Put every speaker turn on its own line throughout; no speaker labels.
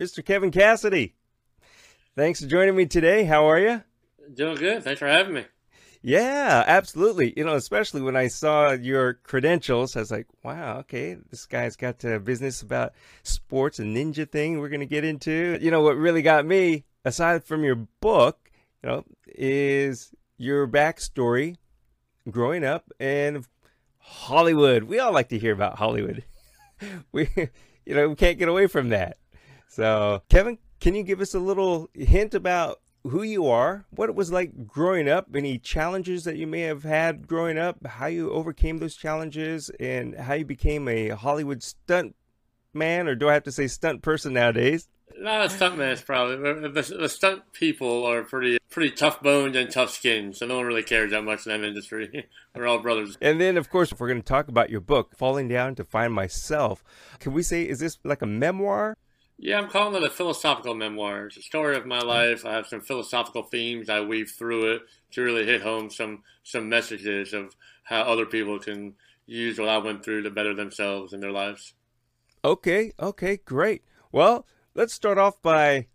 Mr. Kevin Cassidy. Thanks for joining me today. How are you?
Doing good. Thanks for having me.
Yeah, absolutely. You know, especially when I saw your credentials, I was like, wow, okay, this guy's got a business about sports and ninja thing we're going to get into. You know, what really got me, aside from your book, you know, is your backstory growing up in Hollywood. We all like to hear about Hollywood. we, you know, we can't get away from that. So, Kevin, can you give us a little hint about who you are, what it was like growing up, any challenges that you may have had growing up, how you overcame those challenges, and how you became a Hollywood stunt man, or do I have to say stunt person nowadays?
Not a stunt man, probably. The, the, stunt people are pretty pretty tough boned and tough skinned, so no one really cares that much in that industry. we're all brothers.
And then, of course, if we're going to talk about your book, Falling Down to Find Myself, can we say, is this like a memoir?
Yeah, I'm calling it a philosophical memoir. It's a story of my life. I have some philosophical themes I weave through it to really hit home some some messages of how other people can use what I went through to better themselves in their lives.
Okay, okay, great. Well, let's start off by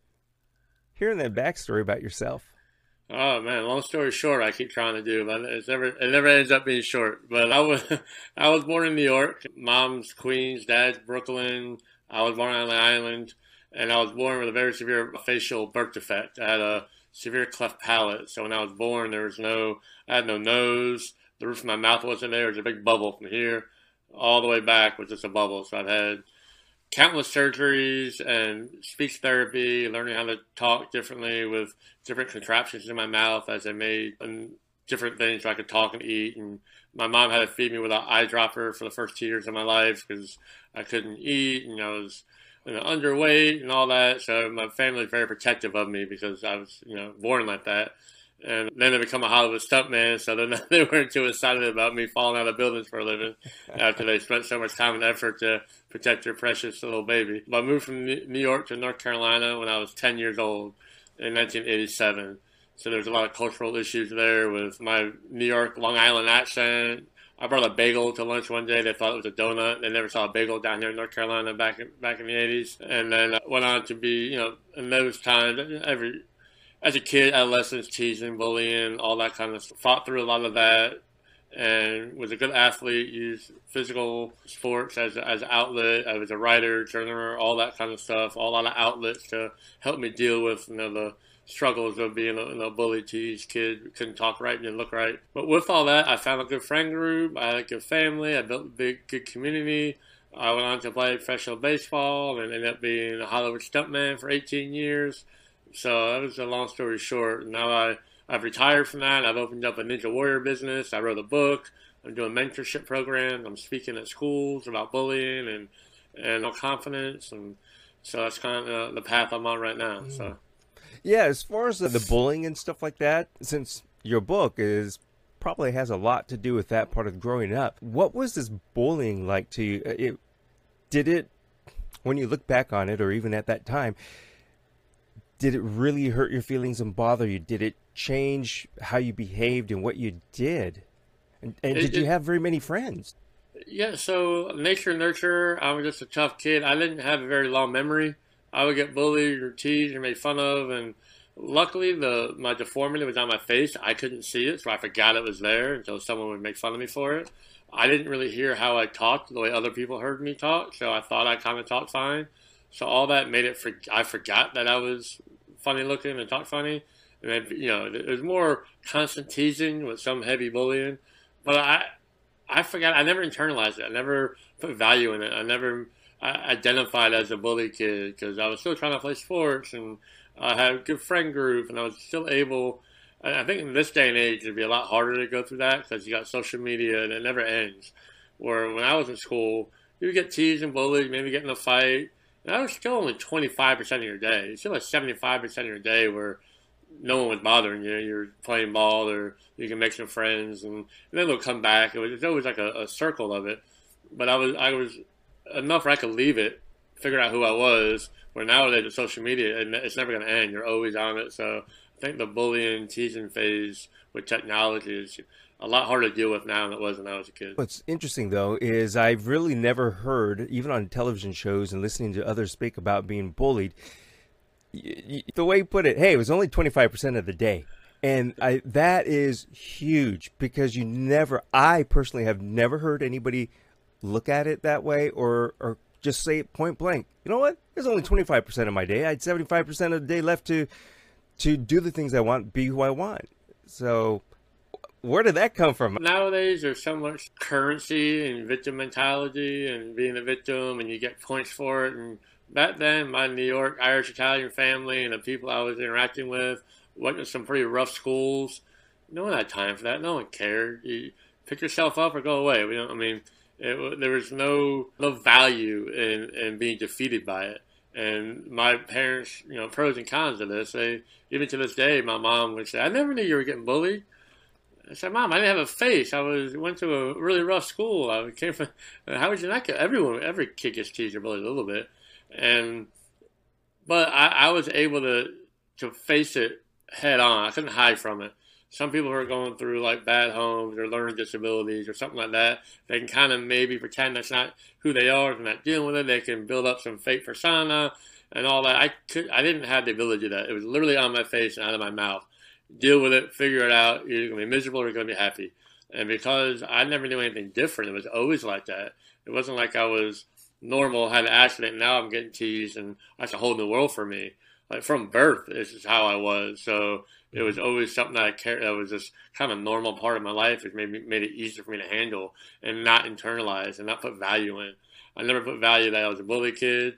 hearing that backstory about yourself.
Oh man, long story short, I keep trying to do, but it's never it never ends up being short. But I was I was born in New York. Mom's Queens, dad's Brooklyn. I was born on the island, and I was born with a very severe facial birth defect. I had a severe cleft palate, so when I was born, there was no, I had no nose. The roof of my mouth wasn't there. There was a big bubble from here all the way back was just a bubble. So I've had countless surgeries and speech therapy, learning how to talk differently with different contraptions in my mouth as I made and different things so I could talk and eat. And my mom had to feed me with an eyedropper for the first two years of my life because I couldn't eat and I was you know, underweight and all that. So my family was very protective of me because I was, you know, born like that. And then I become a Hollywood stuntman, so then they weren't too excited about me falling out of buildings for a living after they spent so much time and effort to protect their precious little baby. But I moved from New York to North Carolina when I was 10 years old in 1987. So there's a lot of cultural issues there with my New York, Long Island accent. I brought a bagel to lunch one day. They thought it was a donut. They never saw a bagel down here in North Carolina back in, back in the 80s. And then went on to be, you know, in those times, every as a kid, adolescence, teasing, bullying, all that kind of stuff. Fought through a lot of that and was a good athlete, used physical sports as, as an outlet. I was a writer, journaler, all that kind of stuff, all a lot of outlets to help me deal with, you know, the struggles of being a, you know, bully, kid, couldn't talk right didn't look right. But with all that, I found a good friend group, I had a good family, I built a big, good community. I went on to play professional baseball and ended up being a Hollywood stuntman for 18 years. So that was a long story short. Now I, I've retired from that. I've opened up a Ninja Warrior business. I wrote a book. I'm doing mentorship programs. I'm speaking at schools about bullying and and confidence. And so that's kind of the path I'm on right now. Mm. So.
Yeah, as far as the bullying and stuff like that, since your book is probably has a lot to do with that part of growing up. What was this bullying like to you? Uh, it, did it, when you look back on it, or even at that time, did it really hurt your feelings and bother you? Did it change how you behaved and what you did? And, and it, did you have very many friends?
Yeah, so nature nurture. I was just a tough kid. I didn't have a very long memory. I would get bullied or teased or made fun of, and luckily the my deformity was on my face. I couldn't see it, so I forgot it was there until someone would make fun of me for it. I didn't really hear how I talked the way other people heard me talk, so I thought I kind of talked fine. So all that made it for I forgot that I was funny looking and talked funny. And then, you know, it was more constant teasing with some heavy bullying. But I, I forgot. I never internalized it. I never put value in it. I never identified as a bully kid because I was still trying to play sports and I had a good friend group and I was still able. I think in this day and age, it'd be a lot harder to go through that because you got social media and it never ends. Where when I was in school, you would get teased and bullied, maybe get in a fight, And that was still only 25% of your day. It's still like 75% of your day where no one was bothering you. You're playing ball or you can make some friends and, and then they'll come back. It was, always like a, a, circle of it. But I was, I was enough where I could leave it, figure out who I was, where nowadays with social media, it's never going to end. You're always on it. So I think the bullying, teasing phase with technology is, a lot harder to deal with now than it was when I was a kid.
What's interesting though is I've really never heard, even on television shows and listening to others speak about being bullied, the way you put it, hey, it was only 25% of the day. And I, that is huge because you never, I personally have never heard anybody look at it that way or, or just say it point blank. You know what? It's only 25% of my day. I had 75% of the day left to, to do the things I want, be who I want. So where did that come from?
Nowadays, there's so much currency and victim mentality and being a victim, and you get points for it. And back then, my New York Irish Italian family and the people I was interacting with went to some pretty rough schools. No one had time for that. No one cared. You pick yourself up or go away. We don't, I mean, it, there was no no value in, in being defeated by it. And my parents, you know, pros and cons of this. They even to this day, my mom would say, "I never knew you were getting bullied." I said, "Mom, I didn't have a face. I was went to a really rough school. I came from. How would you not get? Everyone, every kid gets teased or bullied a little bit, and but I, I was able to to face it head on. I couldn't hide from it. Some people who are going through like bad homes or learning disabilities or something like that, they can kind of maybe pretend that's not who they are. They're not dealing with it. They can build up some fake persona and all that. I could, I didn't have the ability to do that. It was literally on my face and out of my mouth. Deal with it, figure it out. You're gonna be miserable or you're gonna be happy. And because I never knew anything different, it was always like that. It wasn't like I was normal, had an accident, now I'm getting teased, and that's a whole new world for me like from birth, this is how I was. So it was mm-hmm. always something that I cared. That was just kind of a normal part of my life. It made me, made it easier for me to handle and not internalize and not put value in. I never put value that I was a bully kid,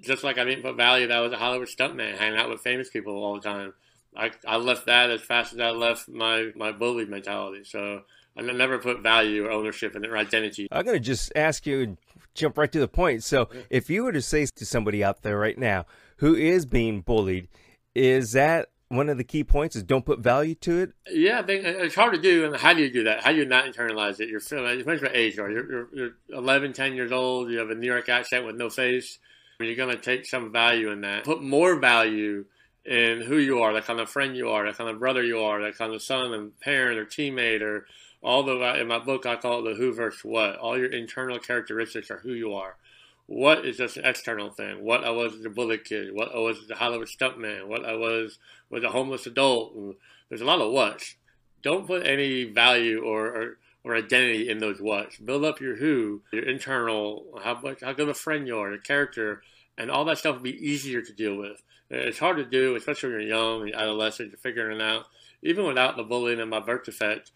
just like I didn't put value that I was a Hollywood stuntman, hanging out with famous people all the time. I, I left that as fast as I left my, my bully mentality. So I never put value or ownership in their identity.
I'm going to just ask you, and jump right to the point. So if you were to say to somebody out there right now, who is being bullied. Is that one of the key points? Is don't put value to it?
Yeah, I think uh, it's hard to do. And how do you do that? How do you not internalize it? You're feeling. Depends what age you are. You're, you're, you're 11, 10 years old. You have a New York accent with no face. You're going to take some value in that. Put more value in who you are, the kind of friend you are, the kind of brother you are, the kind of son and parent or teammate or all the in my book I call it the who versus what. All your internal characteristics are who you are what is just an external thing. What I was as a bullet kid, what I was as a Hollywood stuntman, what I was was a homeless adult. There's a lot of what's. Don't put any value or, or, or identity in those what's. Build up your who, your internal, how much, how good of a friend you are, your character, and all that stuff will be easier to deal with. It's hard to do, especially when you're young, you're adolescent, you're figuring it out. Even without the bullying and my birth defect,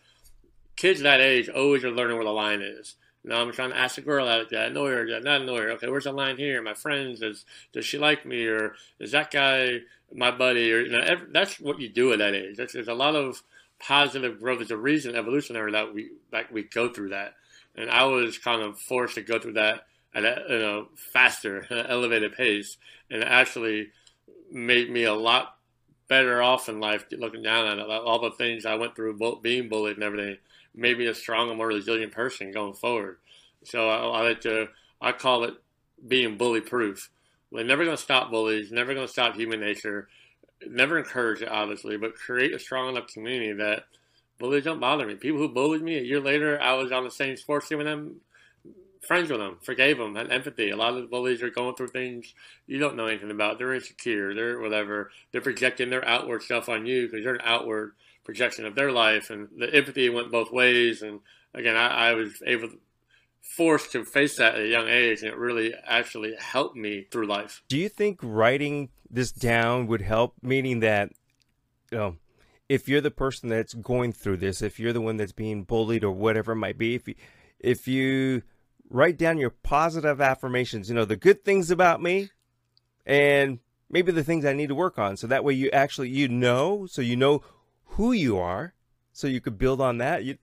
kids that age always are learning where the line is. Now I'm trying to ask a girl out. Did I know her? I not know her? Okay, where's the line here? My friends, does does she like me, or is that guy my buddy? Or you know, every, that's what you do at that age. That's, there's a lot of positive growth. There's a reason evolutionary that we that we go through that, and I was kind of forced to go through that at a you know, faster, elevated pace, and it actually made me a lot better off in life. Looking down at it, all the things I went through, being bullied and everything maybe a stronger, more resilient person going forward. So I, I like to, I call it being bully proof. We're never going to stop bullies, never going to stop human nature, never encourage it, obviously, but create a strong enough community that bullies don't bother me. People who bullied me a year later, I was on the same sports team with them, friends with them, forgave them, had empathy. A lot of the bullies are going through things you don't know anything about. They're insecure, they're whatever. They're projecting their outward stuff on you because they're an outward projection of their life, and the empathy went both ways. And again, I, I was able, to, forced to face that at a young age, and it really actually helped me through life.
Do you think writing this down would help? Meaning that, you know, if you're the person that's going through this, if you're the one that's being bullied or whatever it might be, if you, if you write down your positive affirmations, you know, the good things about me, and maybe the things I need to work on. So that way you actually you know, so you know who you are, so you could build on that. You,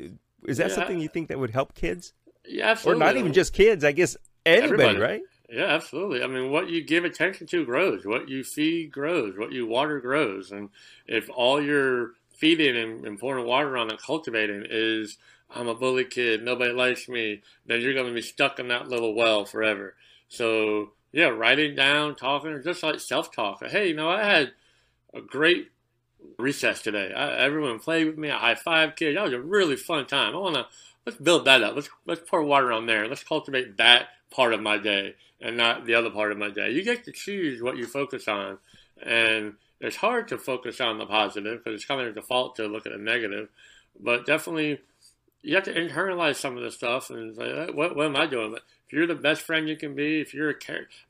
is that yeah. something you think that would help kids?
Yeah, absolutely.
Or not even just kids. I guess anybody, Everybody. right?
Yeah, absolutely. I mean, what you give attention to grows. What you feed grows. What you water grows. And if all you're feeding and, and pouring water on and cultivating is I'm a bully kid, nobody likes me, then you're going to be stuck in that little well forever. So, yeah, writing down, talking, just like self talk. Hey, you know, I had a great recess today. I, everyone played with me. I high five kids. That was a really fun time. I want to let's build that up. Let's let's pour water on there. Let's cultivate that part of my day and not the other part of my day. You get to choose what you focus on, and it's hard to focus on the positive because it's kind of a default to look at the negative. But definitely, you have to internalize some of the stuff and say, what, what am I doing? If you're the best friend you can be, if you're a,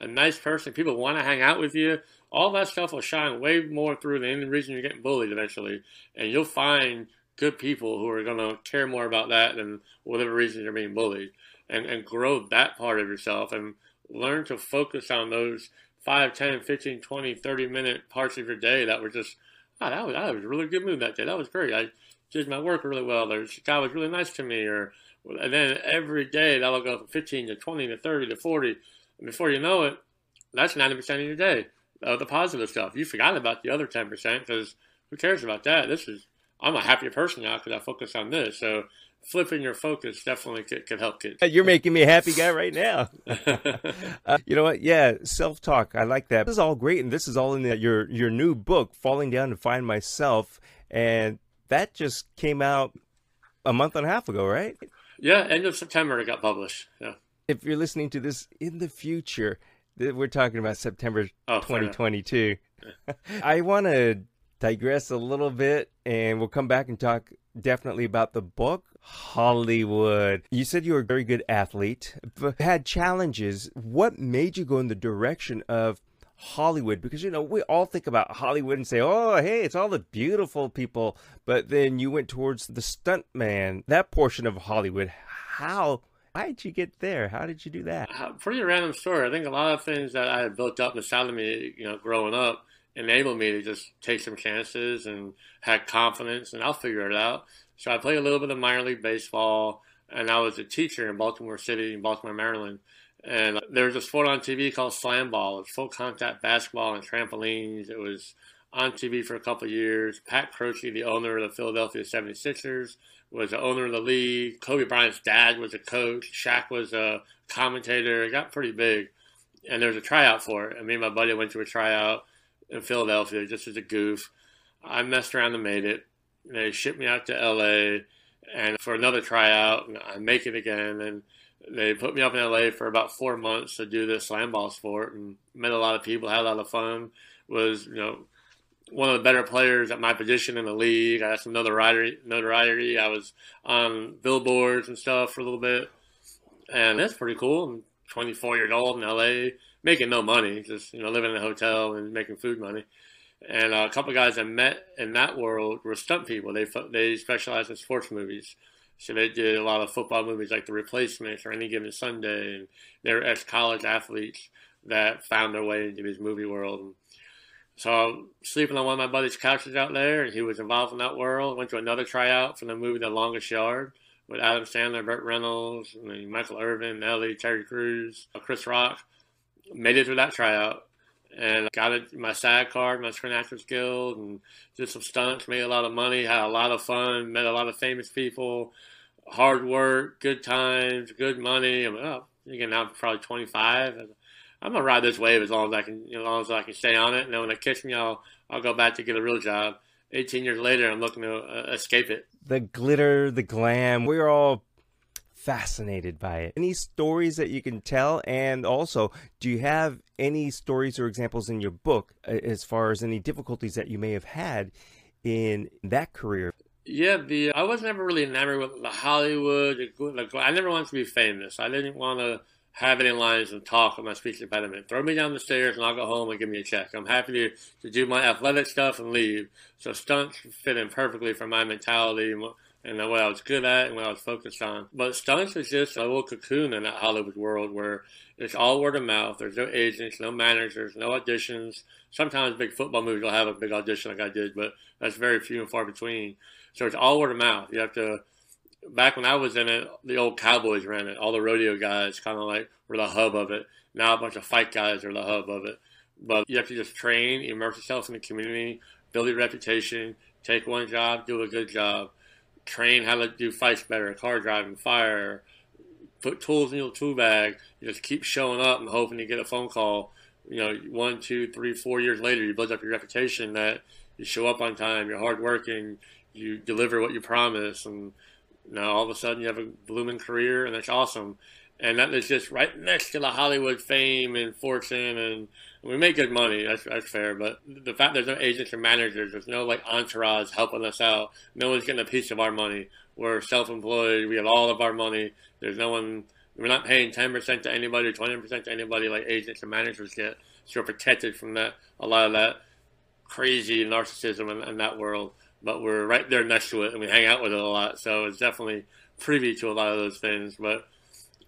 a nice person, people want to hang out with you, all that stuff will shine way more through than any reason you're getting bullied eventually. And you'll find good people who are going to care more about that than whatever reason you're being bullied. And, and grow that part of yourself and learn to focus on those 5, 10, 15, 20, 30 minute parts of your day that were just, oh, that was, I was a really good mood that day. That was great. I did my work really well. Or guy was really nice to me. Or, and then every day that'll go from 15 to 20 to 30 to 40. And before you know it, that's 90% of your day of the positive stuff. You forgot about the other 10% because who cares about that? This is, I'm a happier person now because I focus on this. So flipping your focus definitely could, could help kids.
You're making me a happy guy right now. uh, you know what? Yeah, self talk. I like that. This is all great, and this is all in the, your your new book, "Falling Down to Find Myself," and that just came out a month and a half ago, right?
Yeah, end of September it got published. Yeah.
If you're listening to this in the future, we're talking about September oh, 2022. I want to digress a little bit and we'll come back and talk definitely about the book Hollywood. You said you were a very good athlete, but had challenges. What made you go in the direction of Hollywood? Because, you know, we all think about Hollywood and say, oh, hey, it's all the beautiful people. But then you went towards the stuntman, that portion of Hollywood. How? Why did you get there? How did you do that?
Uh, pretty random story. I think a lot of things that I had built up inside of me, you know, growing up, enabled me to just take some chances and had confidence, and I'll figure it out. So I played a little bit of minor league baseball, and I was a teacher in Baltimore City, in Baltimore, Maryland. And there was a sport on TV called slam ball. It's full contact basketball and trampolines. It was on TV for a couple years. Pat Croce, the owner of the Philadelphia 76ers, was the owner of the league. Kobe Bryant's dad was a coach. Shaq was a commentator. It got pretty big. And there was a tryout for it. And me and my buddy went to a tryout in Philadelphia just as a goof. I messed around and made it. They shipped me out to LA and for another tryout, and I make it again. And they put me up in LA for about four months to do this slam ball sport and met a lot of people, had a lot of fun. Was you know one of the better players at my position in the league. I had some notoriety. Notoriety. I was on billboards and stuff for a little bit, and that's pretty cool. I'm 24 years old in LA, making no money, just you know living in a hotel and making food money. And uh, a couple of guys I met in that world were stunt people. They they specialize in sports movies. So they did a lot of football movies like The Replacements or Any Given Sunday, and they're ex-college athletes that found their way into this movie world. So I'm sleeping on one of my buddy's couches out there, and he was involved in that world. Went to another tryout for the movie The Longest Yard with Adam Sandler, Burt Reynolds, Michael Irvin, Nelly, Terry Crews, uh, Chris Rock. Made it through that tryout and got it, my SAG card, my Screen Actors Guild, and did some stunts, made a lot of money, had a lot of fun, met a lot of famous people, hard work, good times, good money. I'm oh, again now probably 25. I'm gonna ride this wave as long as I can, you know, as long as I can stay on it. And then when it kicks me, I'll I'll go back to get a real job. 18 years later, I'm looking to uh, escape it.
The glitter, the glam, we're all fascinated by it. Any stories that you can tell? And also, do you have any stories or examples in your book uh, as far as any difficulties that you may have had in that career?
Yeah, the I was never really enamored with the Hollywood. I never wanted to be famous. I didn't want to have any lines and talk with my speech impediment. Throw me down the stairs and I'll go home and give me a check. I'm happy to, to do my athletic stuff and leave. So stunts fit in perfectly for my mentality and what I was good at and what I was focused on. But stunts is just a little cocoon in that Hollywood world where it's all word of mouth. There's no agents, no managers, no auditions. Sometimes big football movies will have a big audition like I did, but that's very few and far between. So it's all word of mouth. You have to. Back when I was in it, the old Cowboys ran it. All the rodeo guys kind of like were the hub of it. Now a bunch of fight guys are the hub of it. But you have to just train, immerse yourself in the community, build your reputation, take one job, do a good job train how to do fights better, car driving, fire, put tools in your tool bag. You just keep showing up and hoping to get a phone call you know, one, two, three, four years later, you build up your reputation that you show up on time, you're hardworking, you deliver what you promise, and now all of a sudden you have a blooming career, and that's awesome. And that is just right next to the Hollywood fame and fortune, and we make good money. That's that's fair. But the fact there's no agents or managers, there's no like entourage helping us out. No one's getting a piece of our money. We're self-employed. We have all of our money. There's no one. We're not paying 10% to anybody, 20% to anybody like agents and managers get. So we're protected from that. A lot of that crazy narcissism in, in that world but we're right there next to it and we hang out with it a lot. So it's definitely privy to a lot of those things. But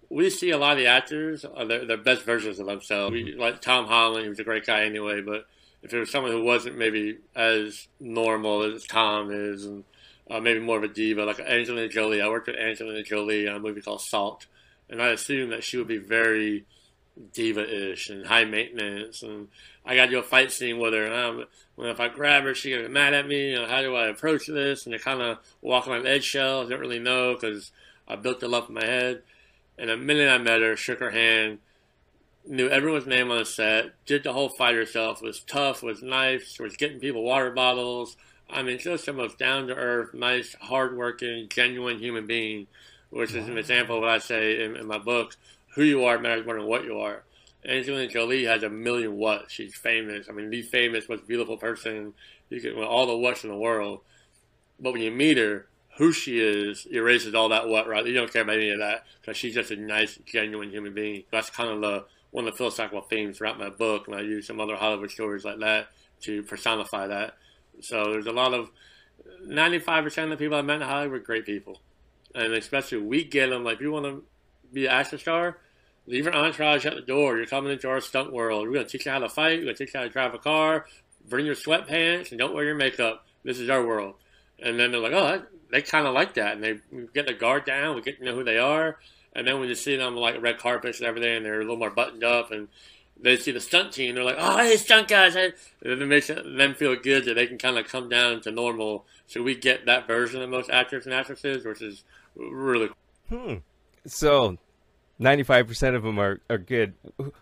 we see a lot of the actors are their, their best versions of themselves. We, like Tom Holland, he was a great guy anyway, but if there was someone who wasn't maybe as normal as Tom is, and uh, maybe more of a diva, like Angelina Jolie. I worked with Angelina Jolie on a movie called Salt, and I assumed that she would be very diva-ish and high maintenance, and I got to do a fight scene with her, and I'm, well, if I grab her, she gonna get mad at me. You know, how do I approach this? And I kind of walking on eggshells. Didn't really know because I built it up in my head. And the minute I met her, shook her hand, knew everyone's name on the set, did the whole fight herself, was tough, was nice, was getting people water bottles. I mean, just the most down to earth, nice, hardworking, genuine human being, which is an example of what I say in, in my book. Who you are matters more than what you are. Angelina Jolie has a million what. She's famous. I mean, the famous, most beautiful person. You can well, all the what's in the world. But when you meet her, who she is erases all that what, right? You don't care about any of that because she's just a nice, genuine human being. That's kind of the one of the philosophical themes throughout my book, and I use some other Hollywood stories like that to personify that. So there's a lot of 95% of the people I met in Hollywood were great people, and especially we get them. Like, if you want to be an action star, Leave your entourage at the door. You're coming into our stunt world. We're going to teach you how to fight. We're going to teach you how to drive a car. Bring your sweatpants and don't wear your makeup. This is our world. And then they're like, oh, they kind of like that. And they get the guard down. We get to know who they are. And then when you see them like red carpets and everything, and they're a little more buttoned up, and they see the stunt team, they're like, "Oh, hey, stunt guys!" And it makes them feel good that they can kind of come down to normal. So we get that version of most actors and actresses, which is really.
Hmm. So 95% of them are, are good.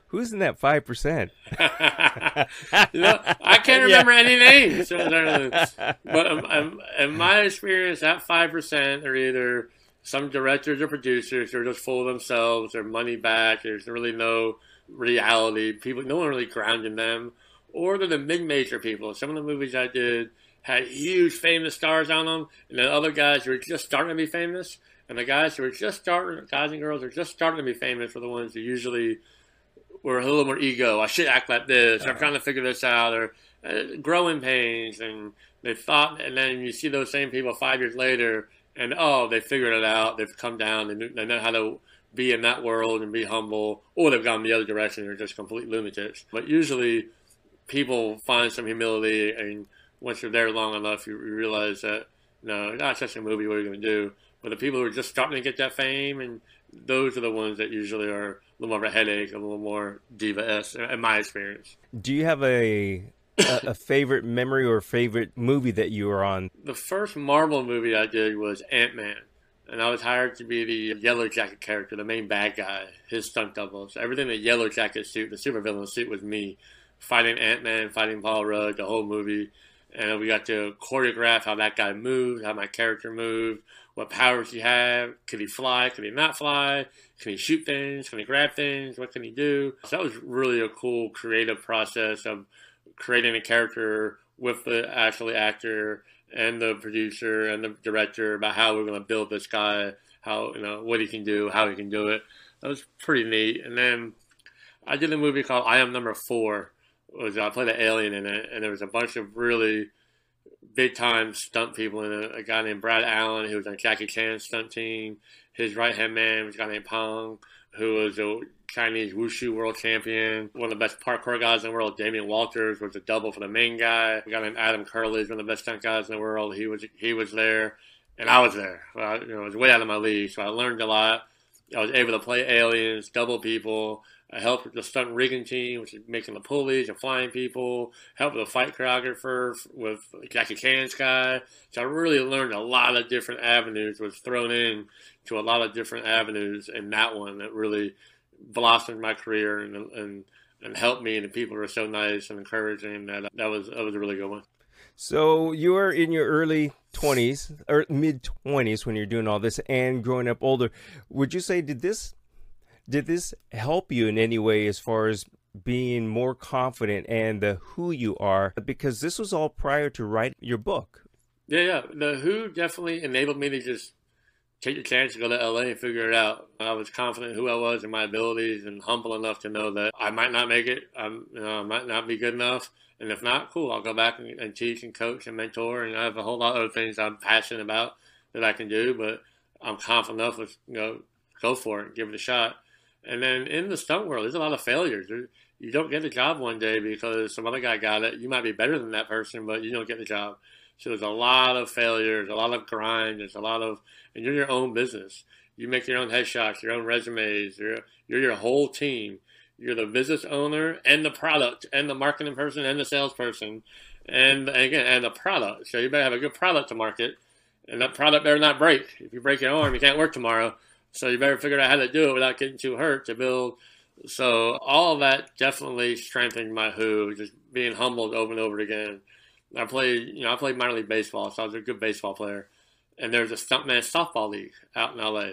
Who's in that 5%?
I can't remember yeah. any names. But um, um, in my experience, that 5% are either some directors or producers who are just full of themselves, their money back, there's really no reality. People, no one really grounding them. Or they're the mid major people. Some of the movies I did had huge famous stars on them, and then other guys were just starting to be famous and the guys who are just starting, guys and girls are just starting to be famous are the ones who usually were a little more ego. I should act like this. Uh-huh. I'm trying to figure this out. Or uh, growing pains, and they thought, and then you see those same people five years later, and oh, they figured it out. They've come down. They, they know how to be in that world and be humble, or they've gone the other direction. They're just complete lunatics. But usually, people find some humility, and once you're there long enough, you realize that no, that's just a movie. What are you going to do? But the people who are just starting to get that fame, and those are the ones that usually are a little more of a headache, a little more diva-esque, in my experience.
Do you have a a, a favorite memory or favorite movie that you were on?
The first Marvel movie I did was Ant Man and I was hired to be the Yellow Jacket character, the main bad guy, his stunt double. So everything the Yellow Jacket suit, the supervillain suit, was me fighting Ant Man, fighting Paul Rudd, the whole movie, and we got to choreograph how that guy moved, how my character moved, what powers he have. Could he fly? Could he not fly? Can he shoot things? Can he grab things? What can he do? So that was really a cool creative process of creating a character with the actually actor and the producer and the director about how we're going to build this guy, how you know what he can do, how he can do it. That was pretty neat. And then I did a movie called I Am Number Four. It was I played an alien in it, and there was a bunch of really big time stunt people and a, a, guy named Brad Allan who was on Jackie Chan's stunt team. His right hand man was a guy named Pong, who was a Chinese wushu world champion. One of the best parkour guys in the world, Damien Walters, was a double for the main guy. A guy named Adam Kirley one of the best stunt guys in the world. He was he was there, and I was there. Well, you know, I was way out of my league, so I learned a lot. I was able to play aliens, double people. I helped with the stunt rigging team, which is making the pulleys and flying people. Helped with the fight choreographer with Jackie Chan's guy. So I really learned a lot of different avenues. Was thrown in to a lot of different avenues, and that one that really blossomed my career. And, and and helped me. And the people were so nice and encouraging that uh, that was that was a really good one.
So you were in your early 20s or er, mid 20s when you're doing all this and growing up older. Would you say did this did this help you in any way as far as being more confident and the who you are because this was all prior to write your book.
Yeah, yeah. The who definitely enabled me to just take the chance to go to LA and figure it out. I was confident who I was and my abilities and humble enough to know that I might not make it. You know, I might not be good enough. And if not, cool. I'll go back and, and teach and coach and mentor. And I have a whole lot of other things I'm passionate about that I can do. But I'm confident enough to you know go for it, give it a shot. And then in the stunt world, there's a lot of failures. There, you don't get the job one day because some other guy got it. You might be better than that person, but you don't get the job. So there's a lot of failures, a lot of grind. There's a lot of, and you're your own business. You make your own headshots, your own resumes. You're you're your whole team. You're the business owner and the product and the marketing person and the salesperson, and again and the product. So you better have a good product to market, and that product better not break. If you break your arm, you can't work tomorrow. So you better figure out how to do it without getting too hurt to build. So all of that definitely strengthened my who, just being humbled over and over again. I played, you know, I played minor league baseball, so I was a good baseball player. And there's a stuntman softball league out in LA.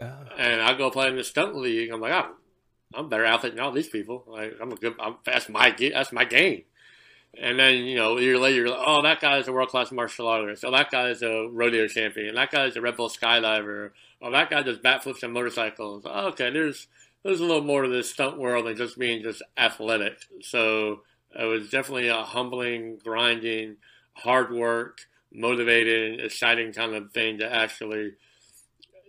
Oh. Ah. And I go play in the stunt league. I'm like, oh, I'm better athlete than all these people. Like, I'm a good. I'm, that's my that's my game. And then you know, a year later, you're like, oh, that guy's a world class martial artist. Oh, that guy's a rodeo champion. That guy's a Red Bull skydiver. Oh, that guy does backflips on motorcycles. Oh, okay, there's there's a little more to this stunt world than just being just athletic. So it was definitely a humbling, grinding, hard work, motivating, exciting kind of thing to actually.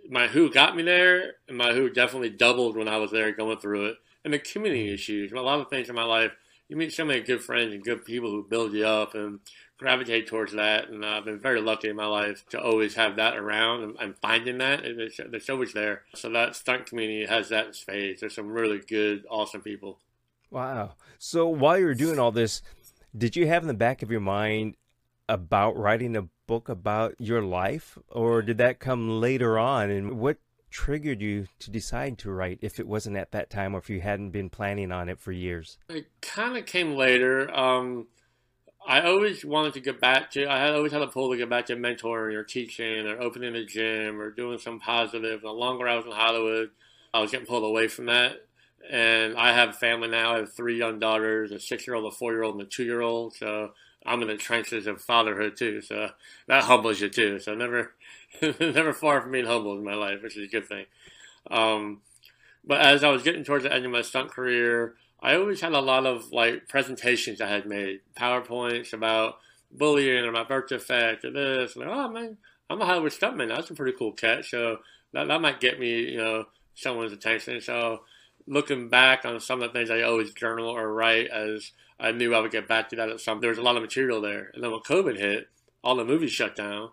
My who got me there, and my who definitely doubled when I was there going through it. And the community issues, a lot of things in my life. You meet so many good friends and good people who build you up, and gravitate towards that. And I've been very lucky in my life to always have that around and, and finding that. It's, it's always there. So that stunt community has that in spades. There's some really good, awesome people.
Wow. So while you're doing all this, did you have in the back of your mind about writing a book about your life, or did that come later on? And what triggered you to decide to write if it wasn't at that time or if you hadn't been planning on it for years?
It kind of came later. Um, I always wanted to get back to. I had always had a pull to get back to mentoring or teaching or opening a gym or doing some positive. The longer I was in Hollywood, I was getting pulled away from that. And I have family now. I have three young daughters: a six-year-old, a four-year-old, and a two-year-old. So I'm in the trenches of fatherhood too. So that humbles you too. So never, never far from being humbled in my life, which is a good thing. Um, but as I was getting towards the end of my stunt career, I always had a lot of like presentations I had made, PowerPoints about bullying, or about birth defect, or this. Like, oh man, I'm a Hollywood stuntman. That's a pretty cool catch. So that, that might get me, you know, someone's attention. So looking back on some of the things I always journal or write, as I knew I would get back to that at some. There was a lot of material there, and then when COVID hit, all the movies shut down,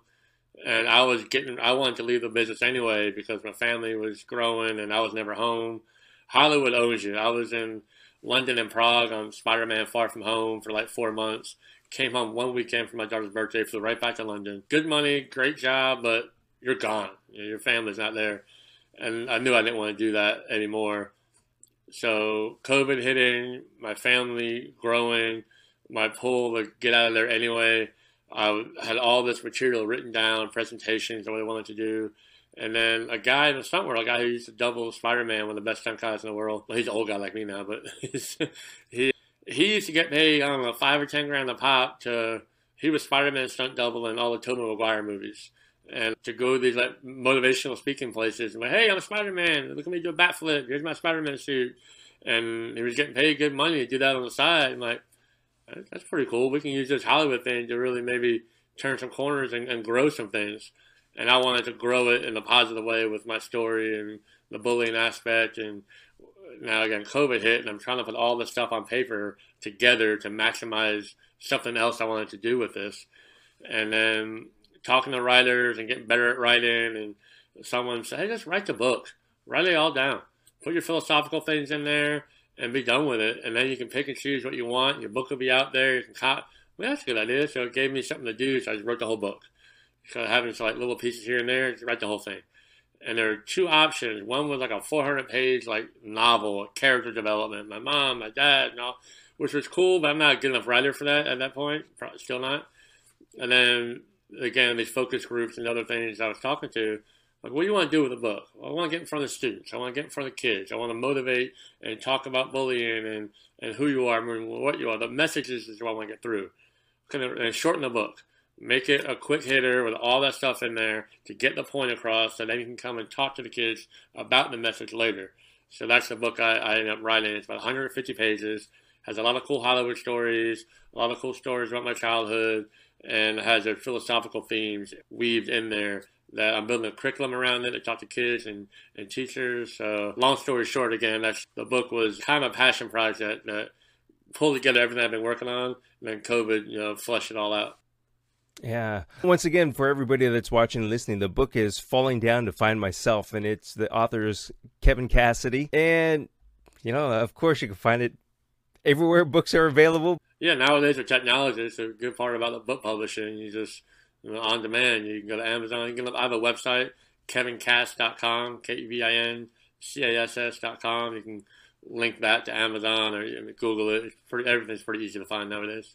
and I was getting. I wanted to leave the business anyway because my family was growing, and I was never home. Hollywood owns you. I was in London and Prague um, on Spider Man Far From Home for like four months. Came home one weekend for my daughter's birthday, flew right back to London. Good money, great job, but you're gone. Your family's not there. And I knew I didn't want to do that anymore. So COVID hitting, my family growing, my pull to get out of there anyway. I had all this material written down, presentations, what I wanted to do. And then a guy in the stunt world, a guy who used to double Spider Man, one of the best stunt guys in the world. Well, he's an old guy like me now, but he he used to get paid, I don't know, five or ten grand a pop to. He was Spider Man stunt double in all the Tobey Maguire movies. And to go to these like motivational speaking places and like, hey, I'm Spider Man. Look at me do a backflip. Here's my Spider Man suit. And he was getting paid good money to do that on the side. I'm like, that's pretty cool. We can use this Hollywood thing to really maybe turn some corners and, and grow some things and I wanted to grow it in a positive way with my story and the bullying aspect. And now again, COVID hit, and I'm trying to put all this stuff on paper together to maximize something else I wanted to do with this. And then talking to writers and getting better at writing, and someone said, "Hey, just write the book, write it all down, put your philosophical things in there." And be done with it, and then you can pick and choose what you want. Your book will be out there. You can cop. Well, that's a good idea. So it gave me something to do. So I just wrote the whole book. So having like little pieces here and there, write the whole thing. and there are two options. One was like a 400 page like novel, character development. My mom, my dad, and all, which was cool, but I'm not a good enough writer for that at that point. Probably still not. And then again, these focus groups and other things I was talking to, like, what do you want to do with the book? Well, I want to get in front of students. I want to get in front of kids. I want to motivate and talk about bullying and, and who you are, and what you are. The messages is what I want to get through. Kind of, and shorten the book. Make it a quick hitter with all that stuff in there to get the point across, so then you can come and talk to the kids about the message later. So that's the book I, I ended up writing. It's about 150 pages. Has a lot of cool Hollywood stories, a lot of cool stories about my childhood, and has philosophical themes weaved in there that I'm building a curriculum around it to talk to kids and, and teachers. So long story short, again, that's the book was kind of a passion project that pulled together everything I've been working on, and then COVID, you know, flushed it all out.
Yeah. Once again, for everybody that's watching and listening, the book is Falling Down to Find Myself, and it's the author's Kevin Cassidy. And, you know, of course, you can find it everywhere books are available.
Yeah, nowadays with technology, it's a good part about the book publishing. You just, you know, on demand, you can go to Amazon. You can, I have a website, kevincass.com, K E V I N C A S S.com. You can link that to Amazon or Google it. Pretty, everything's pretty easy to find nowadays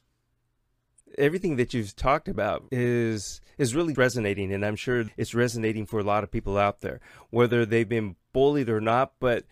everything that you've talked about is is really resonating and i'm sure it's resonating for a lot of people out there whether they've been bullied or not but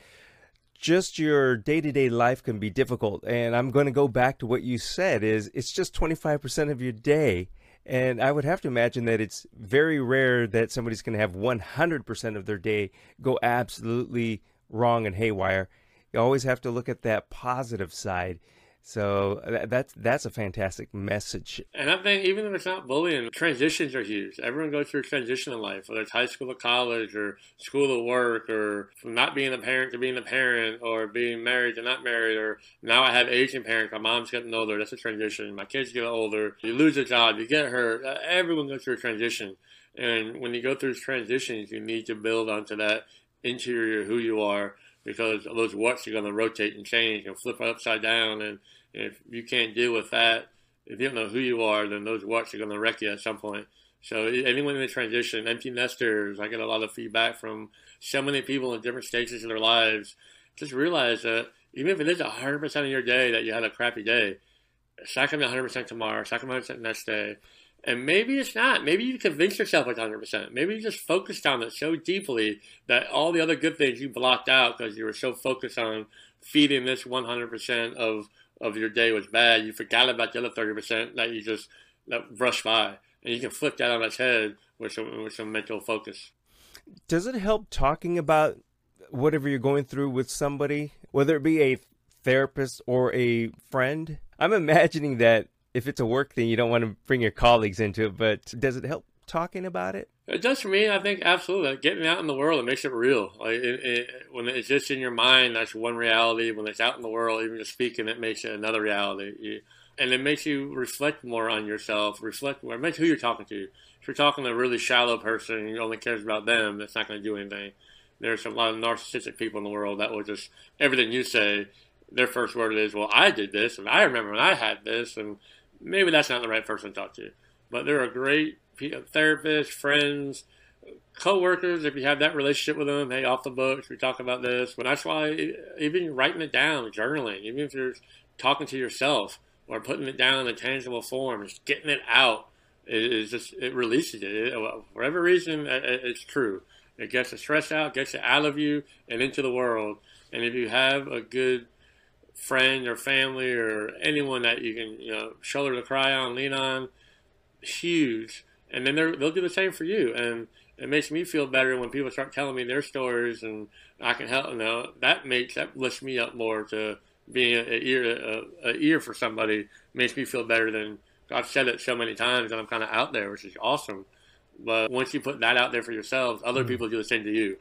just your day-to-day life can be difficult and i'm going to go back to what you said is it's just 25% of your day and i would have to imagine that it's very rare that somebody's going to have 100% of their day go absolutely wrong and haywire. You always have to look at that positive side so that's that's a fantastic message.
And I think even if it's not bullying, transitions are huge. Everyone goes through a transition in life, whether it's high school to college or school to work, or from not being a parent to being a parent, or being married to not married, or now I have aging parents. My mom's getting older. That's a transition. My kids get older. You lose a job. You get hurt. Uh, everyone goes through a transition. And when you go through transitions, you need to build onto that interior who you are because those warts are going to rotate and change and flip upside down. And if you can't deal with that, if you don't know who you are, then those warts are going to wreck you at some point. So anyone in the transition, empty nesters, I get a lot of feedback from so many people in different stages of their lives. Just realize that even if it is 100% of your day that you had a crappy day, it's not going to be 100% tomorrow. It's not going to be 100% next day. And maybe it's not. Maybe you convince yourself it's 100%. Maybe you just focused on it so deeply that all the other good things you blocked out because you were so focused on feeding this 100% of, of your day was bad. You forgot about the other 30% that you just that brushed by. And you can flip that on its head with some, with some mental focus.
Does it help talking about whatever you're going through with somebody, whether it be a therapist or a friend? I'm imagining that if it's a work thing, you don't want to bring your colleagues into it, but does it help talking about it?
Does for me. I think absolutely. Getting out in the world, it makes it real. Like it, it, when it's just in your mind, that's one reality. When it's out in the world, even just speaking, it makes it another reality. You, and it makes you reflect more on yourself, reflect more. It makes who you're talking to. If you're talking to a really shallow person who only cares about them, that's not going to do anything. There's a lot of narcissistic people in the world that will just everything you say, their first word is, "Well, I did this, and I remember when I had this," and maybe that's not the right person to talk to. But there are a great therapists, friends, co-workers. If you have that relationship with them, hey, off the books, we talk about this. But that's why even writing it down, journaling, even if you're talking to yourself or putting it down in a tangible form, just getting it out is just it releases it. it for whatever reason, it's true. It gets the stress out, gets it out of you and into the world. And if you have a good friend or family or anyone that you can you know shoulder to cry on, lean on, huge. And then they'll they'll do the same for you, and it makes me feel better when people start telling me their stories, and I can help. You know, that makes that lifts me up more to being an ear a, a ear for somebody makes me feel better than I've said it so many times, and I'm kind of out there, which is awesome. But once you put that out there for yourselves, other mm-hmm. people do the same to you,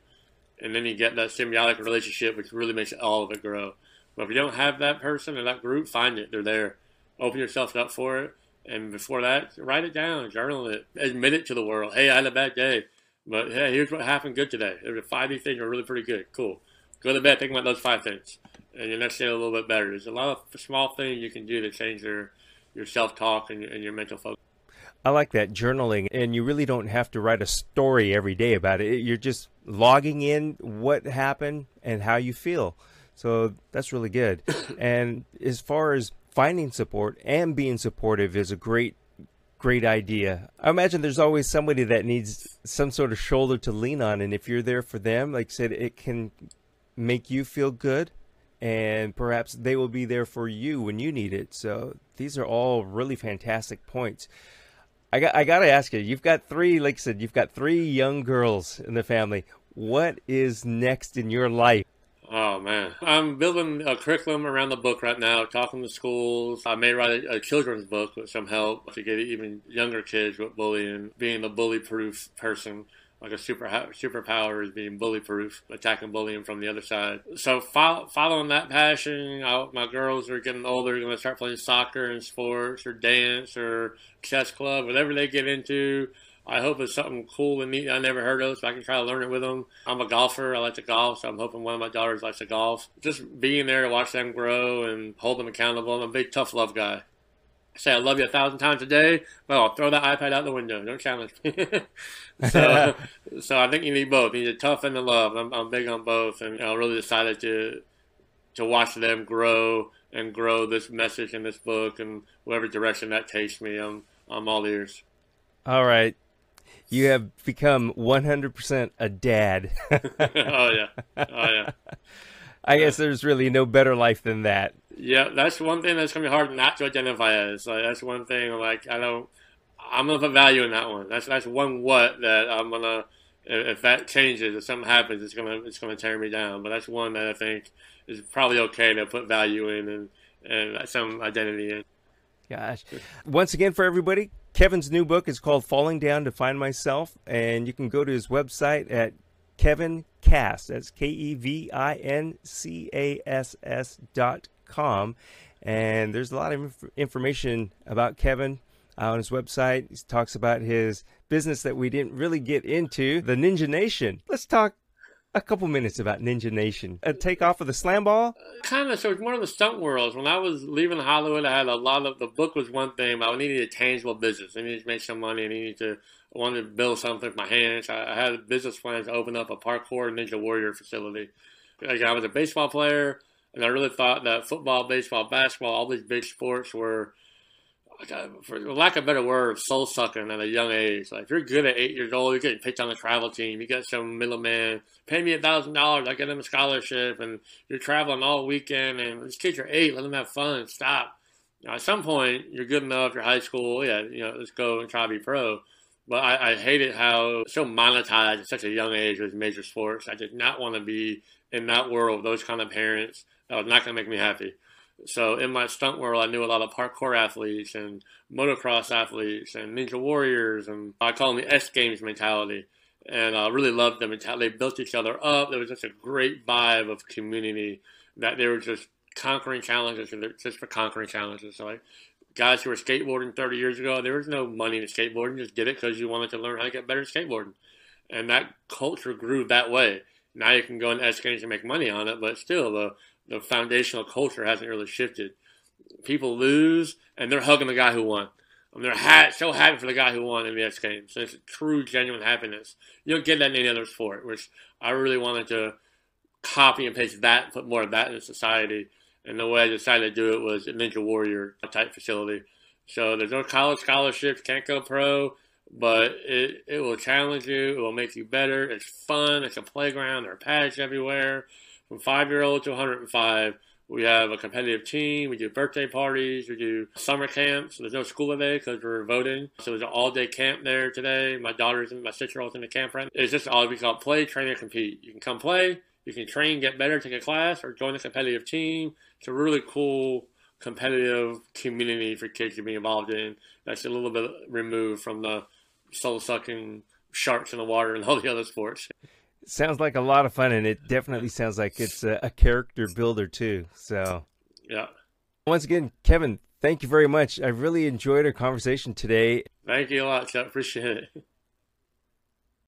and then you get that symbiotic relationship, which really makes all of it grow. But if you don't have that person or that group, find it. They're there. Open yourself up for it. And before that, write it down, journal it, admit it to the world. Hey, I had a bad day. But hey, here's what happened good today. There were five things were really pretty good. Cool. Go to bed, think about those five things. And your next day a little bit better. There's a lot of small things you can do to change your, your self talk and, and your mental focus.
I like that journaling, and you really don't have to write a story every day about it. You're just logging in what happened and how you feel. So that's really good. and as far as finding support and being supportive is a great great idea. I imagine there's always somebody that needs some sort of shoulder to lean on and if you're there for them, like I said it can make you feel good and perhaps they will be there for you when you need it. So these are all really fantastic points. I got I got to ask you. You've got three, like I said, you've got three young girls in the family. What is next in your life?
Oh man, I'm building a curriculum around the book right now, talking to schools. I may write a, a, children's book with some help to get even younger kids with bullying, being a bully-proof person. Like a super superpower is being bully-proof, attacking bullying from the other side. So follow, following that passion, I, my girls are getting older, going to start playing soccer and sports or dance or chess club, whatever they get into. I hope it's something cool and neat I never heard of, so I can try to learn it with them. I'm a golfer. I like to golf, so I'm hoping one of my daughters likes to golf. Just being there to watch them grow and hold them accountable. I'm a big tough love guy. I say I love you a thousand times a day, but I'll throw that iPad out the window. Don't challenge me. so, so I think you need both. You need the tough and the love. I'm, I'm big on both, and I really decided to to watch them grow and grow this message in this book and whatever direction that takes me. I'm I'm all ears.
All right you have become 100% a dad.
oh yeah. Oh yeah.
I guess there's really no better life than that.
Yeah, that's one thing that's gonna be hard not to identify as. Like that's one thing. Like I don't. I'm gonna put value in that one. That's that's one what that I'm gonna. If that changes, if something happens, it's gonna it's gonna tear me down. But that's one that I think is probably okay to put value in and and some identity in.
Gosh. Once again, for everybody, Kevin's new book is called Falling Down to Find Myself, and you can go to his website at Kevin Cass. That's K E V I N C A S S dot com. And there's a lot of inf- information about Kevin uh, on his website. He talks about his business that we didn't really get into, the Ninja Nation. Let's talk a couple minutes about Ninja Nation. A takeoff of the slam ball?
Kind of. So it's more of the stunt worlds. When I was leaving Hollywood, I had a lot of the book was one thing. I needed a tangible business. I needed to make some money. I needed to I wanted to build something with my hands. I, I had business plans to open up a parkour Ninja Warrior facility. Like I was a baseball player, and I really thought that football, baseball, basketball, all these big sports were Uh, for lack of a better word, soul sucking at a young age. Like if you're good at eight years old, you're getting picked on the travel team. You got some middleman, pay me a thousand dollars, I get them a scholarship, and you're traveling all weekend. And these kids are eight, let them have fun. Stop. Now, at some point, you're good enough. You're high school, yeah. You know, let's go and try to be pro. But I, I hated how so monetized at such a young age with major sports. I did not want to be in that world. Those kind of parents. That was not going to make me happy. So in my stunt world, I knew a lot of parkour athletes and motocross athletes and ninja warriors, and I call them the X Games mentality. And I really loved them. They built each other up. There was just a great vibe of community that they were just conquering challenges just for conquering challenges. So like guys who were skateboarding 30 years ago, there was no money in skateboarding. You just did it because you wanted to learn how to get better at skateboarding. And that culture grew that way. Now you can go in X Games and make money on it, but still the the foundational culture hasn't really shifted. People lose and they're hugging the guy who won. I mean, they're ha- so happy for the guy who won X Games. So it's true, genuine happiness. You don't get that in any other sport, which I really wanted to copy and paste that, put more of that in society. And the way I decided to do it was a Ninja Warrior type facility. So there's no college scholarships, can't go pro, but it, it will challenge you. It will make you better. It's fun. It's a playground. There are pads everywhere from five year old to 105. We have a competitive team. We do birthday parties. We do summer camps. There's no school today because we're voting. So there's an all day camp there today. My daughter's and my six year old's in the camp right It's just all we call play, train, and compete. You can come play, you can train, get better, take a class, or join a competitive team. It's a really cool competitive community for kids to be involved in. That's a little bit removed from the soul sucking sharks in the water and all the other sports.
Sounds like a lot of fun, and it definitely sounds like it's a, a character builder too. So,
yeah.
Once again, Kevin, thank you very much. I really enjoyed our conversation today.
Thank you a lot, I Appreciate it.